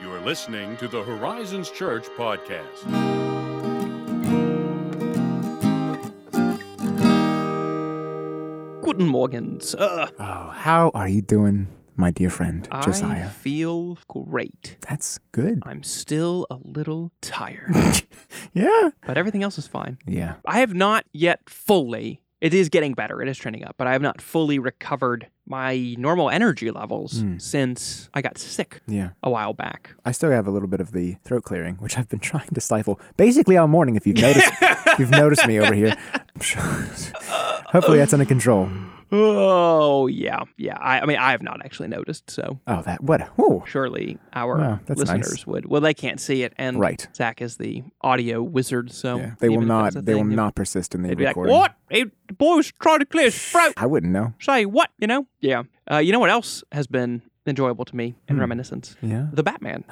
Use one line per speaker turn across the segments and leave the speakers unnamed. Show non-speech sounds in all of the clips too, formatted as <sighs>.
You are listening to the Horizons Church podcast.
Guten Morgen, sir.
Oh, how are you doing, my dear friend Josiah?
I
Josiah?
feel great.
That's good.
I'm still a little tired, <laughs>
Yeah.
but everything else is fine.
Yeah.
I have not yet fully, it is getting better, it is trending up, but I have not fully recovered my normal energy levels
Mm.
since I got sick
Yeah.
a while back.
I still have a little bit of the throat clearing, which I've been <laughs> trying to stifle basically all morning. If you've noticed, if you've noticed me over here. <laughs> <laughs> Hopefully that's under control.
Oh, yeah. Yeah. I, I mean, I have not actually noticed, so
Oh, that what? Oh,
surely our
Wow, that's nice.
listeners would. Well, they can't see it, and
Right.
Zach is the audio wizard, so
yeah. They will not. They will not persist in the
be like,
recording.
"What? Hey, the boy was trying to clear his throat.
I wouldn't know.
Say what? You know? Yeah. Uh, you know what else has been enjoyable to me in
Hmm.
reminiscence?
Yeah.
The Batman.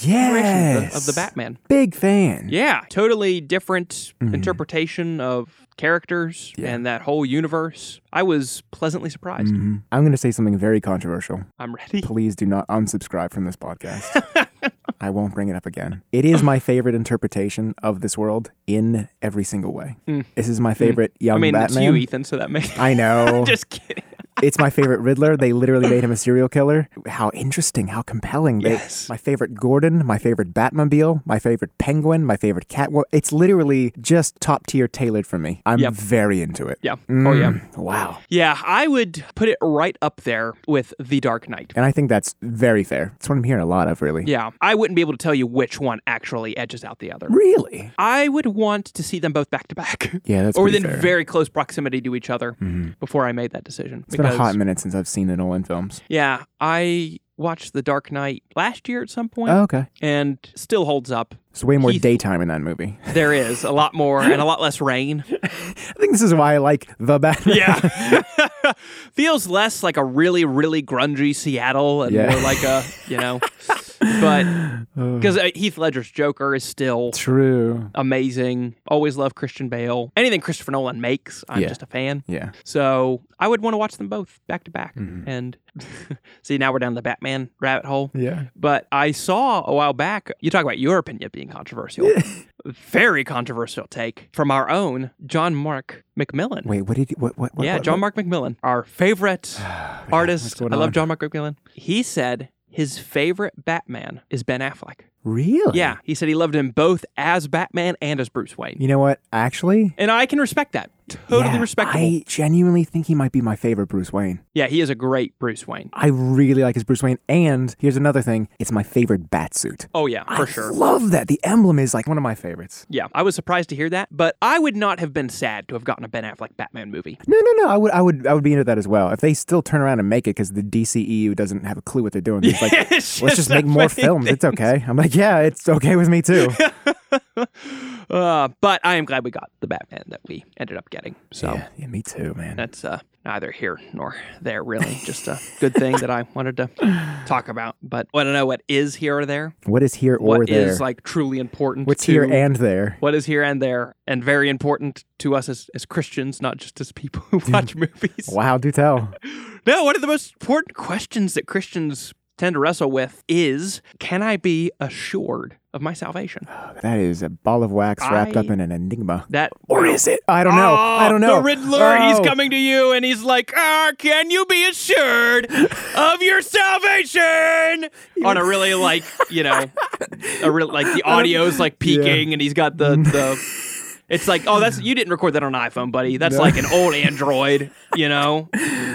Yes.
Of, of the Batman.
Big fan.
Yeah. Totally different
Mhm.
interpretation of characters
Yeah.
and that whole universe. I was pleasantly surprised.
Mhm. I'm going to say something very controversial.
I'm ready. <laughs>
Please do not unsubscribe from this podcast. <laughs> I won't bring it up again. It is my favorite interpretation of this world in every single way.
Mm.
This is my favorite young
I mean,
Batman.
it's you, Ethan, so that makes.
I <laughs> know.
Just kidding.
It's my favorite Riddler. They literally made him a serial killer. How interesting, how compelling. They-
Yes.
my favorite Gordon, my favorite Batmobile, my favorite Penguin, my favorite Catwoman. It's literally just top tier tailored for me. I'm
Yep.
very into it.
Yeah. Oh, yeah.
Mm, Wow.
Yeah, I would put it right up there with The Dark Knight.
And I think that's very fair. It's what I'm hearing a lot of, really.
Yeah, I wouldn't be able to tell you which one actually edges out the other.
Really?
I would want to see them both back to back.
Yeah, that's
or within
fair.
very close proximity to each other
Mhm.
before I made that decision.
It's been a hot minute since I've seen the Nolan films.
Yeah, I watched The Dark Knight last year at some point
Oh, okay.
and still holds up.
It's way more
Heath-
daytime in that movie. <laughs>
There is a lot more and a lot less rain. <laughs>
I think this is why I like the Batman.
Yeah. <laughs> Feels less like a really, really grungy Seattle and
Yeah.
more like a, you know, but <sighs> because Heath Ledger's Joker is still
True.
amazing. Always love Christian Bale. Anything Christopher Nolan makes, I'm
Yeah.
just a fan.
Yeah.
So I would want to watch them both back to back.
Mhm.
And <laughs> see, now we're down the Batman rabbit hole.
Yeah.
But I saw a while back, you talk about your opinion being controversial. <laughs> Very controversial take from our own John Mark McMillan.
Wait, what did you, what, what, what
yeah,
what-
John? Mark McMillan, our favorite <sighs> artist. I
going
love
on?
John Mark McMillan. He said his favorite Batman is Ben Affleck.
Really?
Yeah, he said he loved him both as Batman and as Bruce Wayne.
You know what? Actually,
And I can respect that. Totally
yeah,
respectable.
I genuinely think he might be my favorite Bruce Wayne.
Yeah, he is a great Bruce Wayne.
I really like his Bruce Wayne. And here's another thing it's my favorite bat suit.
Oh yeah, for
I
sure.
love that. The emblem is like one of my favorites.
Yeah, I was surprised to hear that, but I would not have been sad to have gotten a Ben Affleck Batman movie.
No, no, no. I would, I would, I would be into that as well. If they still turn around and make it because the DCEU doesn't have a clue what they're doing. It's like, <laughs>
It's
let's just make more films. It's okay. I'm like, yeah, it's okay with me too. <laughs>
Uh, but I am glad we got the Batman that we ended up getting. So
yeah, yeah, me too, man.
that's uh, neither here nor there, really. Just a good thing that I <laughs> wanted to talk about. But I don't know what is here or there.
What is here
What
or
is
there?
like truly important.
What's
to,
here and there?
what is here and there, and very important to us as, as Christians, not just as people who <laughs> watch movies.
Wow, do tell. <laughs>
No, one of the most important questions that Christians tend to wrestle with is can I be assured of my salvation? <sighs>
That is a ball of wax wrapped up in an enigma.
That
Or is it? I don't know. I don't know.
The Riddler, he's
Oh.
coming to you and he's like, ah, can you be assured of your salvation? <laughs> On a really like, you know, a real like the <laughs> audio's like peaking and he's got the the <laughs> it's like, oh, that's you didn't record that on an iPhone, buddy. That's
No.
like an old Android, you know,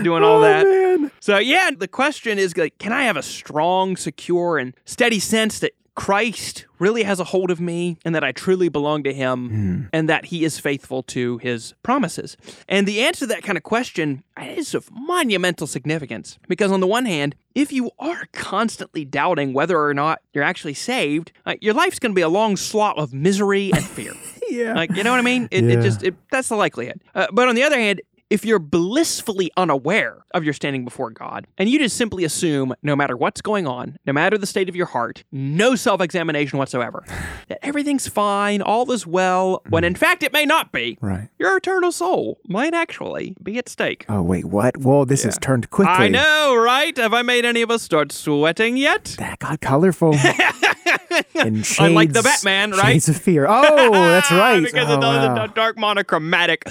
doing all that.
Oh, man.
So yeah, the question is like, can I have a strong, secure, and steady sense that Christ really has a hold of me and that I truly belong to him and that he is faithful to his promises? And the answer to that kind of question is of monumental significance because on the one hand, if you are constantly doubting whether or not you're actually saved, uh, your life's going to be a long slot of misery and fear. <laughs>
Yeah.
Like, you know what I mean? It, it just, it, that's the likelihood. Uh, but on the other hand, if you're blissfully unaware of your standing before God and you just simply assume no matter what's going on, no matter the state of your heart, no self examination whatsoever, <sighs> that everything's fine, all is well, when in mm. fact it may not be,
Right.
your eternal soul might actually be at stake.
Oh wait, what? Whoa, this has turned quickly.
I know, right? Have I made any of us start sweating yet?
That got colorful. <laughs> and shades, <laughs>
Unlike the Batman, right?
Shades of fear. Oh, that's <laughs> right.
because
oh,
it does
wow.
a dark monochromatic.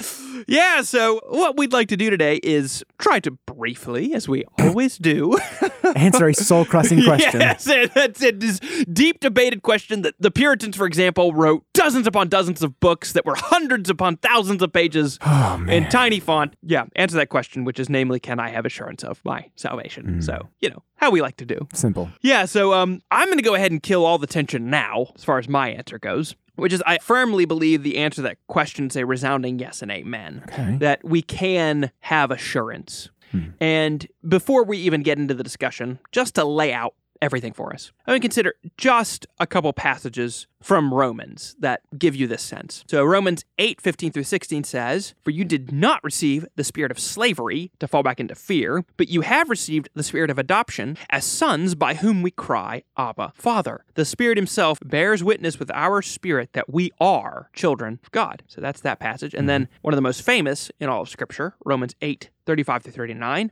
Yeah, so what we'd like to do today is try to briefly, as we always do, <laughs>
Answer a soul-crushing question.
Yes, <laughs> that's it. This deep debated question that the Puritans, for example, wrote dozens upon dozens of books that were hundreds upon thousands of pages
Oh,
in tiny font. Yeah, answer that question, which is namely, can I have assurance of my salvation?
Mm.
So, you know, how we like to do.
Simple.
Yeah, so um, I'm going to go ahead and kill all the tension now, as far as my answer goes. Which is, I firmly believe the answer to that question is a resounding yes and amen.
Okay.
That we can have assurance. Hmm. And before we even get into the discussion, just to lay out everything for us, I mean, consider just a couple passages from Romans that give you this sense. So Romans 8, 15 through 16 says, For you did not receive the spirit of slavery to fall back into fear, but you have received the spirit of adoption as sons by whom we cry, Abba, Father. The Spirit Himself bears witness with our spirit that we are children of God. So that's that passage. And mm-hmm. then one of the most famous in all of Scripture, Romans 8, 35 through 39.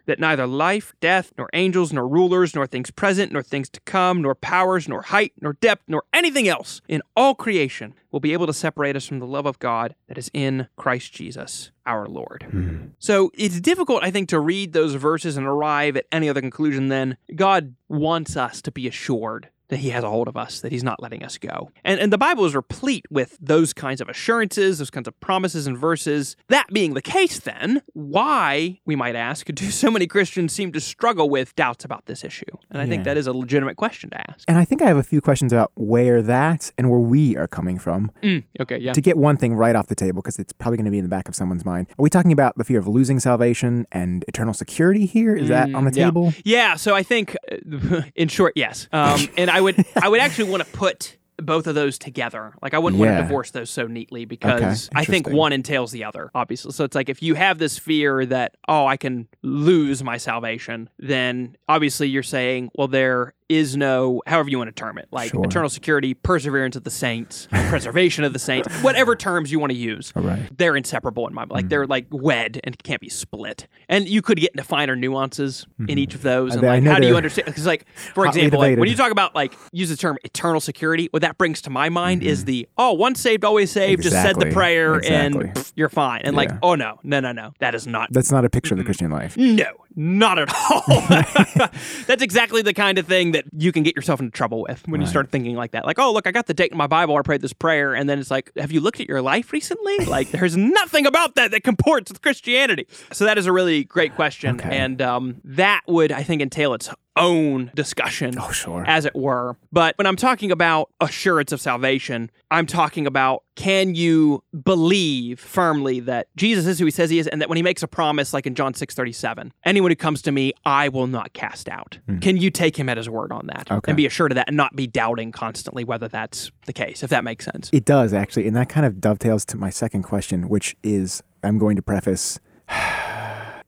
that neither life, death, nor angels, nor rulers, nor things present, nor things to come, nor powers, nor height, nor depth, nor anything else in all creation will be able to separate us from the love of God that is in Christ Jesus our Lord. Hmm. So it's difficult, I think, to read those verses and arrive at any other conclusion than God wants us to be assured that he has a hold of us, that he's not letting us go. And, and the Bible is replete with those kinds of assurances, those kinds of promises and verses. That being the case, then, why, we might ask, do so many Christians seem to struggle with doubts about this issue? And I think that is a legitimate question to ask.
And I think I have a few questions about where that and where we are coming from.
Mm, okay, yeah.
To get one thing right off the table, because it's probably going to be in the back of someone's mind. Are we talking about the fear of losing salvation and eternal security here? Is that on the
Mm, yeah.
table?
Yeah, so I think, uh, <laughs> in short, yes. Um, and I would, I would actually want to put both of those together. Like I wouldn't want to divorce those so neatly because I think one entails the other, obviously. So it's like if you have this fear that oh I can lose my salvation, then obviously you're saying well there is no however you want to term it like
Sure.
eternal security, perseverance of the saints, <laughs> preservation of the saints, whatever terms you want to use
All right.
they're inseparable in my
mind.
like they're like wed and can't be split and you could get into finer nuances in each of those and
Mm-hmm. I
like
know
how do you understand because like <laughs> for example like, when you talk about like use the term eternal security what that brings to my mind is
Mm-hmm.
the oh once saved always saved just said the prayer
Exactly.
and pff, you're fine and like oh no no no no that is not
That's not a picture of the Christian life.
no, not at all. <laughs> That's exactly the kind of thing that you can get yourself into trouble with when you start thinking like that. Like, oh, look, I got the date in my Bible. I prayed this prayer. And then it's like, have you looked at your life recently? <laughs> Like, there's nothing about that that comports with Christianity. So that is a really great question.
Okay.
And um, that would, I think, entail its own discussion
Oh, sure.
as it were. But when I'm talking about assurance of salvation, I'm talking about can you believe firmly that Jesus is who he says he is and that when he makes a promise like in John 6:37, anyone who comes to me, I will not cast out. Hmm. Can you take him at his word on that
Okay.
and be assured of that and not be doubting constantly whether that's the case, if that makes sense?
It does actually, and that kind of dovetails to my second question, which is I'm going to preface. <sighs>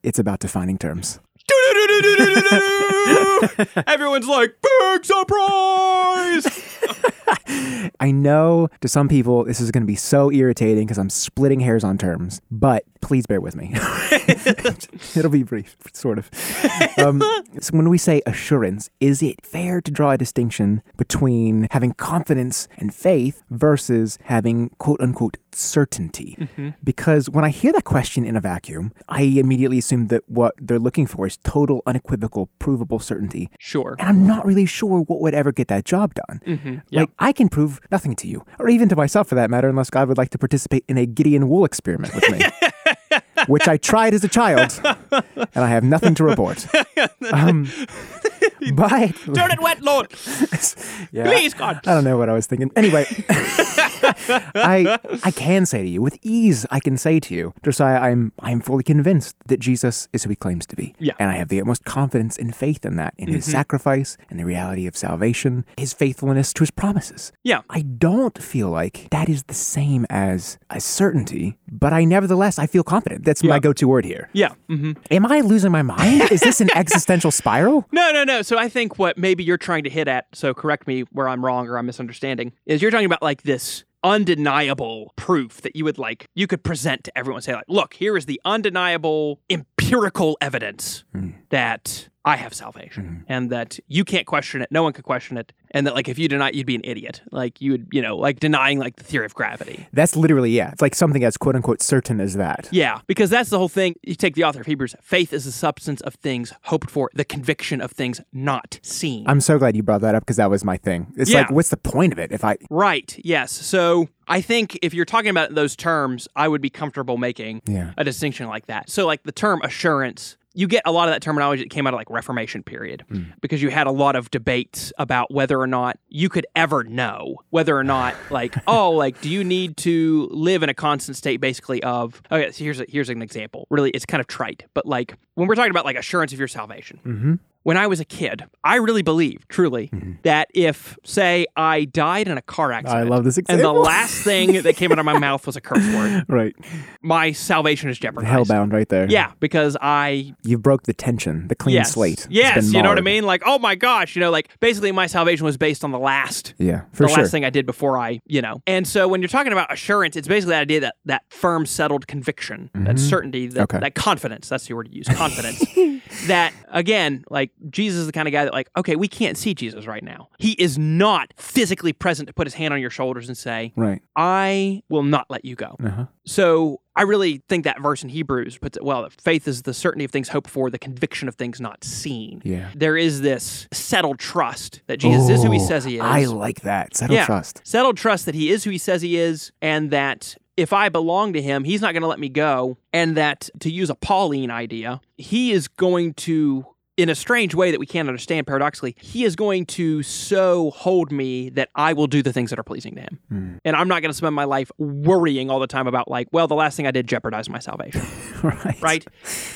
It's about defining terms. <laughs>
Everyone's like, big surprise! <laughs>
I know to some people this is going to be so irritating because I'm splitting hairs on terms, but please bear with me. <laughs> It'll be brief, sort of. Um, so when we say assurance, is it fair to draw a distinction between having confidence and faith versus having quote unquote certainty? Because when I hear that question in a vacuum, I immediately assume that what they're looking for is total, unequivocal, provable certainty.
Sure.
And I'm not really sure what would ever get that job done.
Mm-hmm.
Like, I can prove nothing to you, or even to myself for that matter, unless God would like to participate in a Gideon wool experiment with me, <laughs> which I tried as a child, and I have nothing to report. <laughs> Um, but
Turn it wet, Lord. <laughs>
yeah,
Please, God.
I don't know what I was thinking. Anyway, <laughs> I I can say to you with ease, I can say to you, Josiah, I'm I'm fully convinced that Jesus is who he claims to be.
Yeah.
And I have the utmost confidence and faith in that, in his sacrifice, in the reality of salvation, his faithfulness to his promises.
Yeah.
I don't feel like that is the same as a certainty, but I nevertheless I feel confident. That's my go-to word here.
Yeah. hmm
Am I losing my mind? is this an <laughs> existential spiral?
No, no, no. So I think what maybe you're trying to hit at, so correct me where I'm wrong or I'm misunderstanding, is you're talking about like this undeniable proof that you would like you could present to everyone say like look here is the undeniable empirical evidence hmm. that i have salvation mm-hmm. and that you can't question it no one can question it and that like if you deny it you'd be an idiot like you would you know like denying like the theory of gravity
That's literally yeah. It's like something as quote unquote certain as that.
yeah, because that's the whole thing. You take the author of Hebrews faith is the substance of things hoped for, the conviction of things not seen.
I'm so glad you brought that up because that was my thing. It's
Yeah.
like, what's the point of it if I?
right, yes. So I think if you're talking about those terms, I would be comfortable making
Yeah.
a distinction like that. So, like the term assurance. You get a lot of that terminology that came out of like Reformation period because you had a lot of debates about whether or not you could ever know whether or not <laughs> like oh like do you need to live in a constant state basically of okay so here's a, here's an example really it's kind of trite but like when we're talking about like assurance of your salvation
Mm-hmm.
When I was a kid, I really believed, truly, that if, say, I died in a car accident, I
love this example.
and the last thing that came out of my <laughs> mouth was a curse word,
Right.
my salvation is jeopardized.
Hellbound right there.
Yeah, because I
You broke the tension, the clean
yes,
slate.
yes, you know what I mean. Like, oh my gosh, you know, like basically my salvation was based on the last
Yeah, for
the
sure.
last thing I did before I, you know. And so when you're talking about assurance, it's basically that idea that that firm, settled conviction, that certainty, that,
Mm-hmm. Okay.
that confidence. That's the word to use, confidence. <laughs> that again, like Jesus is the kind of guy that, like, okay, we can't see Jesus right now. He is not physically present to put his hand on your shoulders and say,
Right.
"I will not let you go."
Uh-huh.
So I really think that verse in Hebrews puts it well. That faith is the certainty of things hoped for, the conviction of things not seen.
Yeah.
There is this settled trust that Jesus is who he says he is.
I like that. Settled
Yeah.
trust.
Settled trust that he is who he says he is, and that if I belong to him, he's not going to let me go. And that, to use a Pauline idea, he is going to, in a strange way that we can't understand paradoxically, he is going to so hold me that I will do the things that are pleasing to him.
Hmm.
And I'm not going to spend my life worrying all the time about, like, well, the last thing I did jeopardized my salvation <laughs>
right.
right?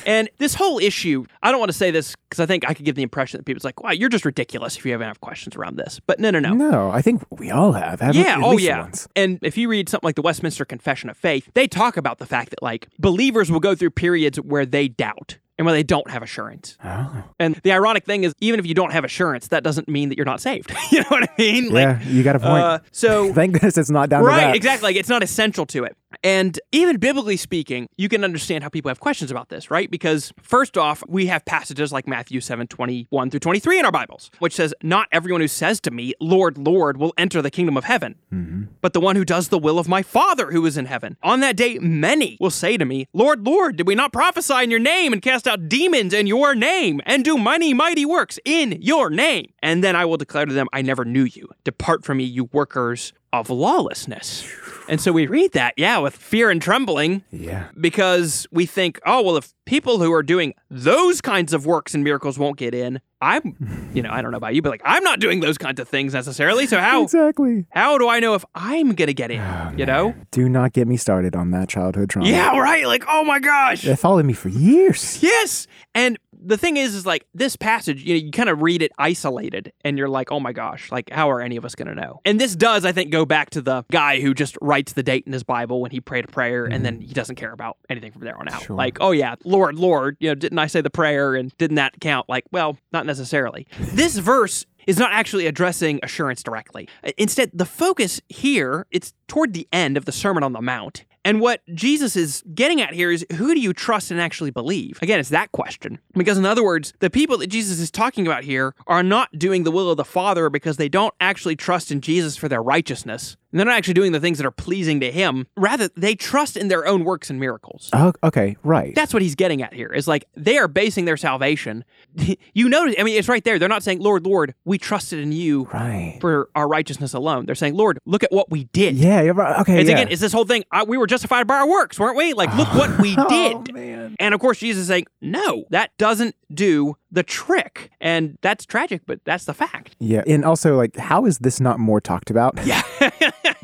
And this whole issue, I don't want to say this because I think I could give the impression that people's like, wow, you're just ridiculous if you have enough questions around this. But no, no, no.
No, I think we all have.
Yeah, oh yeah.
once.
And if you read something like the Westminster Confession of Faith, they talk about the fact that like believers will go through periods where they doubt and where they don't have assurance.
Oh.
And the ironic thing is, even if you don't have assurance, that doesn't mean that you're not saved. <laughs> you know what I mean?
Yeah, you got a point.
Uh, so <laughs>
Thank goodness it's not down to
right exactly like it's not essential to it and even biblically speaking you can understand how people have questions about this right? Because first off we have passages like matthew 7 21 through 23 in our bibles which says not everyone who says to me lord lord will enter the kingdom of heaven mm-hmm. but the one who does the will of my father who is in heaven. On that day many will say to me lord lord did we not prophesy in your name and cast out demons in your name and do many mighty works in your name and then i will declare to them i never knew you. Depart from me you workers of lawlessness. And so we read that, yeah, with fear and trembling
Yeah.
because we think, oh, well, if people who are doing those kinds of works and miracles won't get in, I'm, <laughs> you know, I don't know about you, but like, I'm not doing those kinds of things necessarily. So how,
Exactly.
how do I know if I'm going to get in, oh, you know?
Do not get me started on that childhood trauma.
Yeah, right. Like, oh my gosh.
It followed me for years.
Yes. And the thing is, is like this passage, you know, you kind of read it isolated and you're like, oh my gosh, like how are any of us going to know? And this does, I think, go back to the guy who just writes the date in his Bible when he prayed a prayer and then mm-hmm. he doesn't care about anything from there on out.
Sure.
Like, oh yeah, Lord, Lord, you know, didn't I say the prayer and didn't that count? Like, well, not necessarily. <laughs> this verse is not actually addressing assurance directly. Instead, the focus here, it's toward the end of the Sermon on the Mount. And what Jesus is getting at here is who do you trust and actually believe? Again, it's that question. Because, in other words, the people that Jesus is talking about here are not doing the will of the Father because they don't actually trust in Jesus for their righteousness. And they're not actually doing the things that are pleasing to Him. Rather, they trust in their own works and miracles.
Oh, okay, right.
That's what he's getting at here. Is like they are basing their salvation. <laughs> you notice, I mean, it's right there. They're not saying, Lord, Lord, we trusted in you
right.
for our righteousness alone. They're saying, Lord, look at what we did.
Yeah, you're right. Okay,
It's
yeah.
again, it's this whole thing. I, we were justified by our works, weren't we? Like, look what we <laughs>
Oh,
did.
man.
And of course, Jesus is saying, no, that doesn't do the trick. And that's tragic, but that's the fact.
Yeah, and also like, how is this not more talked about?
Yeah. <laughs>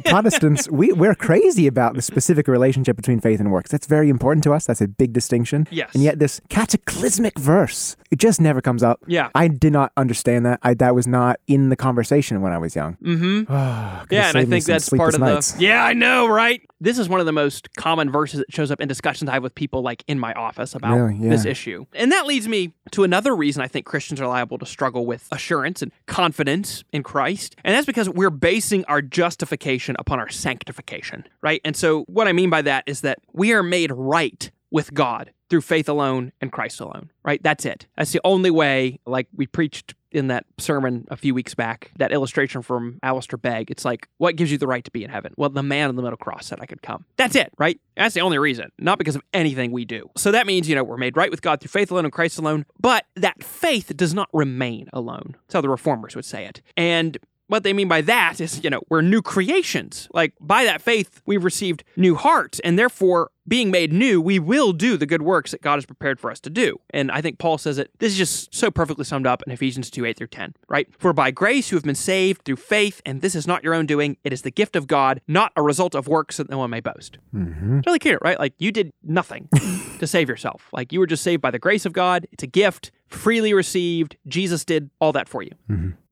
Protestants, we, we're crazy about the specific relationship between faith and works. That's very important to us. That's a big distinction.
Yes.
And yet, this cataclysmic verse, it just never comes up.
Yeah.
I did not understand that. I, that was not in the conversation when I was young.
Mm-hmm.
Could've <sighs>
Yeah, and I think that's part of
nights.
the. Yeah, I know, right? This is one of the most common verses that shows up in discussions I have with people like in my office about
Really? Yeah.
this issue. And that leads me to another reason I think Christians are liable to struggle with assurance and confidence in Christ. And that's because we're basing our justification upon our sanctification, right? And so what I mean by that is that we are made right with God through faith alone and Christ alone, right? That's it. That's the only way, like we preached in that sermon a few weeks back, that illustration from Alistair Begg. It's like, what gives you the right to be in heaven? Well, the man on the middle cross said I could come. That's it, right? That's the only reason, not because of anything we do. So that means, you know, we're made right with God through faith alone and Christ alone, but that faith does not remain alone. That's how the reformers would say it. And what they mean by that is, you know, we're new creations. Like by that faith, we've received new hearts, and therefore, being made new, we will do the good works that God has prepared for us to do. And I think Paul says it, this is just so perfectly summed up in Ephesians 2 8 through 10, right? For by grace you have been saved through faith, and this is not your own doing. It is the gift of God, not a result of works that no one may boast.
Mm-hmm.
Really clear, right? Like you did nothing <laughs> to save yourself. Like you were just saved by the grace of God. It's a gift, freely received. Jesus did all that for you.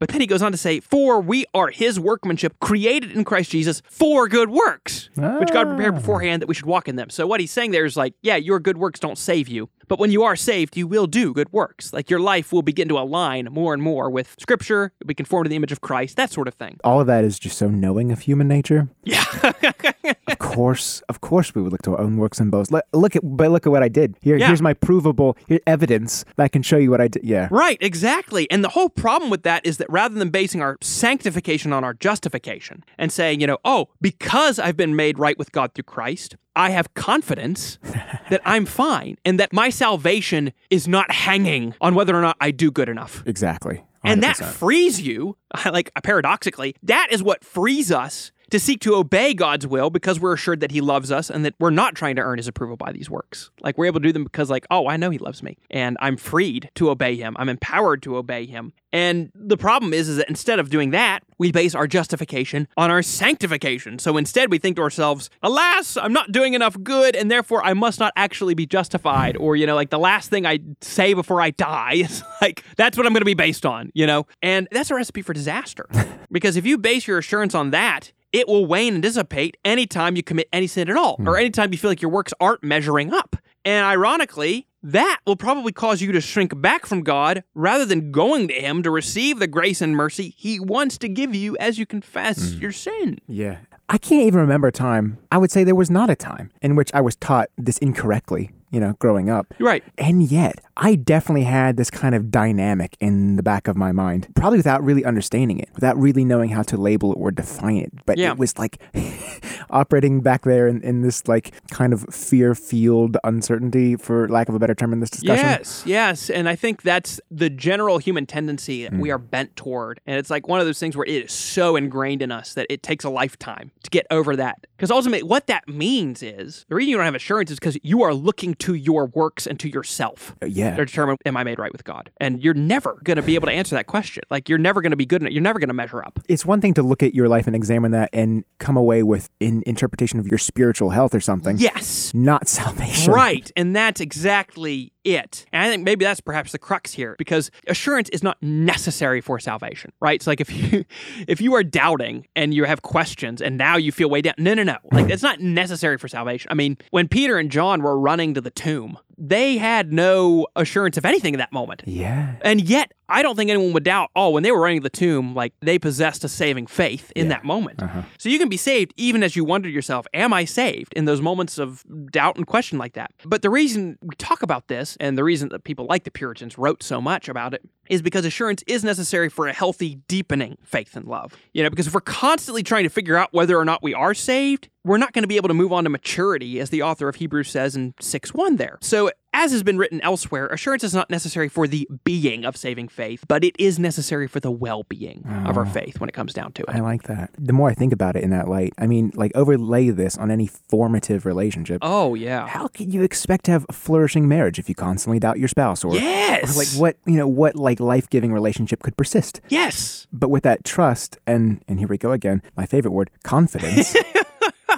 But then he goes on to say, For we are his workmanship, created in Christ Jesus for good works, which God prepared ah. beforehand that we should walk in them. So what he's saying there is like, yeah, your good works don't save you. But when you are saved, you will do good works. Like your life will begin to align more and more with Scripture, be conformed to the image of Christ, that sort of thing.
All of that is just so knowing of human nature.
Yeah. <laughs>
Of course, of course, we would look to our own works and boast. Look, look at, but look at what I did. Here,
Yeah.
here's my provable here, evidence that I can show you what I did. Yeah,
Right, exactly. And the whole problem with that is that rather than basing our sanctification on our justification and saying, you know, oh, because I've been made right with God through Christ, I have confidence <laughs> that I'm fine and that my salvation is not hanging on whether or not I do good enough.
exactly.
And that frees you, <laughs> like paradoxically, that is what frees us to seek to obey God's will because we're assured that He loves us and that we're not trying to earn His approval by these works. Like we're able to do them because, like, oh, I know He loves me and I'm freed to obey Him. I'm empowered to obey Him. And the problem is, is that instead of doing that, we base our justification on our sanctification. So instead, we think to ourselves, alas, I'm not doing enough good, and therefore I must not actually be justified. Or, you know, like the last thing I say before I die is <laughs> like, that's what I'm going to be based on, you know? And that's a recipe for disaster. <laughs> because if you base your assurance on that, it will wane and dissipate anytime you commit any sin at all, or hmm. anytime you feel like your works aren't measuring up. And ironically, that will probably cause you to shrink back from God rather than going to Him to receive the grace and mercy He wants to give you as you confess hmm. your sin.
Yeah. I can't even remember a time. I would say there was not a time in which I was taught this incorrectly, you know, growing up.
Right.
And yet, I definitely had this kind of dynamic in the back of my mind, probably without really understanding it, without really knowing how to label it or define it. But
Yeah.
it was like <laughs> operating back there in, in this like kind of fear field uncertainty, for lack of a better term in this discussion.
Yes, yes. And I think that's the general human tendency that we mm. are bent toward. And it's like one of those things where it is so ingrained in us that it takes a lifetime to get over that. Because ultimately, what that means is the reason you don't have assurance is because you are looking to your works and to yourself
Uh, yeah.
to determine, am I made right with God? And you're never going to be able to answer that question. Like, you're never going to be good enough. You're never going to measure up.
It's one thing to look at your life and examine that and come away with an interpretation of your spiritual health or something,
Yes.
not <laughs> salvation.
Right. And that's exactly it. And I think maybe that's perhaps the crux here because assurance is not necessary for salvation, right? It's like if you <laughs> if you are doubting and you have questions and now you feel way down. No, no, no. Like it's not necessary for salvation. I mean, when Peter and John were running to the tomb, they had no assurance of anything in that moment.
Yeah.
And yet, I don't think anyone would doubt, oh, when they were running the tomb, like they possessed a saving faith in that moment. Uh-huh. So you can be saved even as you wonder to yourself, am I saved in those moments of doubt and question like that? But the reason we talk about this and the reason that people like the Puritans wrote so much about it is because assurance is necessary for a healthy, deepening faith and love. You know, because if we're constantly trying to figure out whether or not we are saved, we're not going to be able to move on to maturity, as the author of Hebrews says in 6 1 there. So as has been written elsewhere, assurance is not necessary for the being of saving faith, but it is necessary for the well being of our oh. faith when it comes down to it.
I like that. The more I think about it in that light, I mean, like overlay this on any formative relationship.
Oh, yeah.
How can you expect to have a flourishing marriage if you constantly doubt your spouse or,
Yes.
or like what, you know, what like life-giving relationship could persist?
Yes.
But with that trust and and here we go again, my favorite word, confidence. <laughs>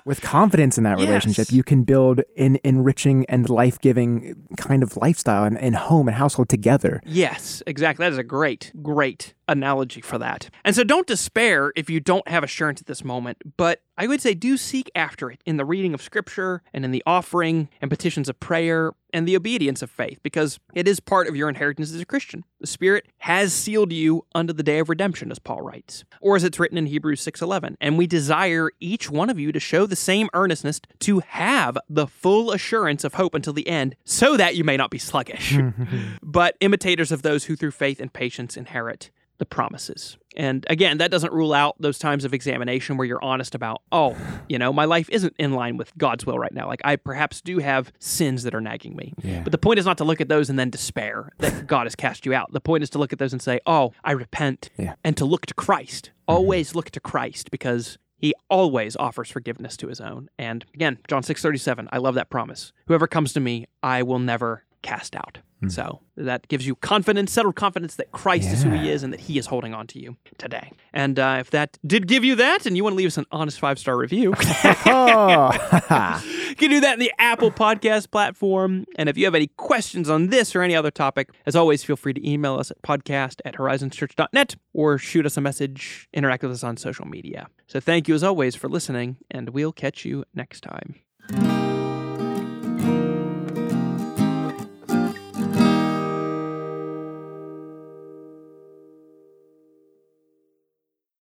with confidence in that
Yes.
relationship, you can build an enriching and life-giving kind of lifestyle and, and home and household together.
Yes, exactly. That is a great, great analogy for that. And so don't despair if you don't have assurance at this moment, but I would say do seek after it in the reading of scripture and in the offering and petitions of prayer and the obedience of faith because it is part of your inheritance as a Christian. The Spirit has sealed you unto the day of redemption as Paul writes. Or as it's written in Hebrews 6:11, and we desire each one of you to show the same earnestness to have the full assurance of hope until the end so that you may not be sluggish <laughs> but imitators of those who through faith and patience inherit the promises. And again, that doesn't rule out those times of examination where you're honest about, oh, you know, my life isn't in line with God's will right now. Like I perhaps do have sins that are nagging me.
Yeah.
But the point is not to look at those and then despair that <laughs> God has cast you out. The point is to look at those and say, oh, I repent
Yeah.
and to look to Christ. Mm-hmm. Always look to Christ because he always offers forgiveness to his own. And again, John 6:37, I love that promise. Whoever comes to me, I will never cast out. So that gives you confidence, settled confidence that Christ is who he is and that he is holding on to you today. And uh, if that did give you that and you want to leave us an honest five star review,
Oh, <laughs> <laughs>
you can do that in the Apple Podcast platform. And if you have any questions on this or any other topic, as always, feel free to email us at podcast at horizonschurch.net or shoot us a message, interact with us on social media. So thank you as always for listening, and we'll catch you next time.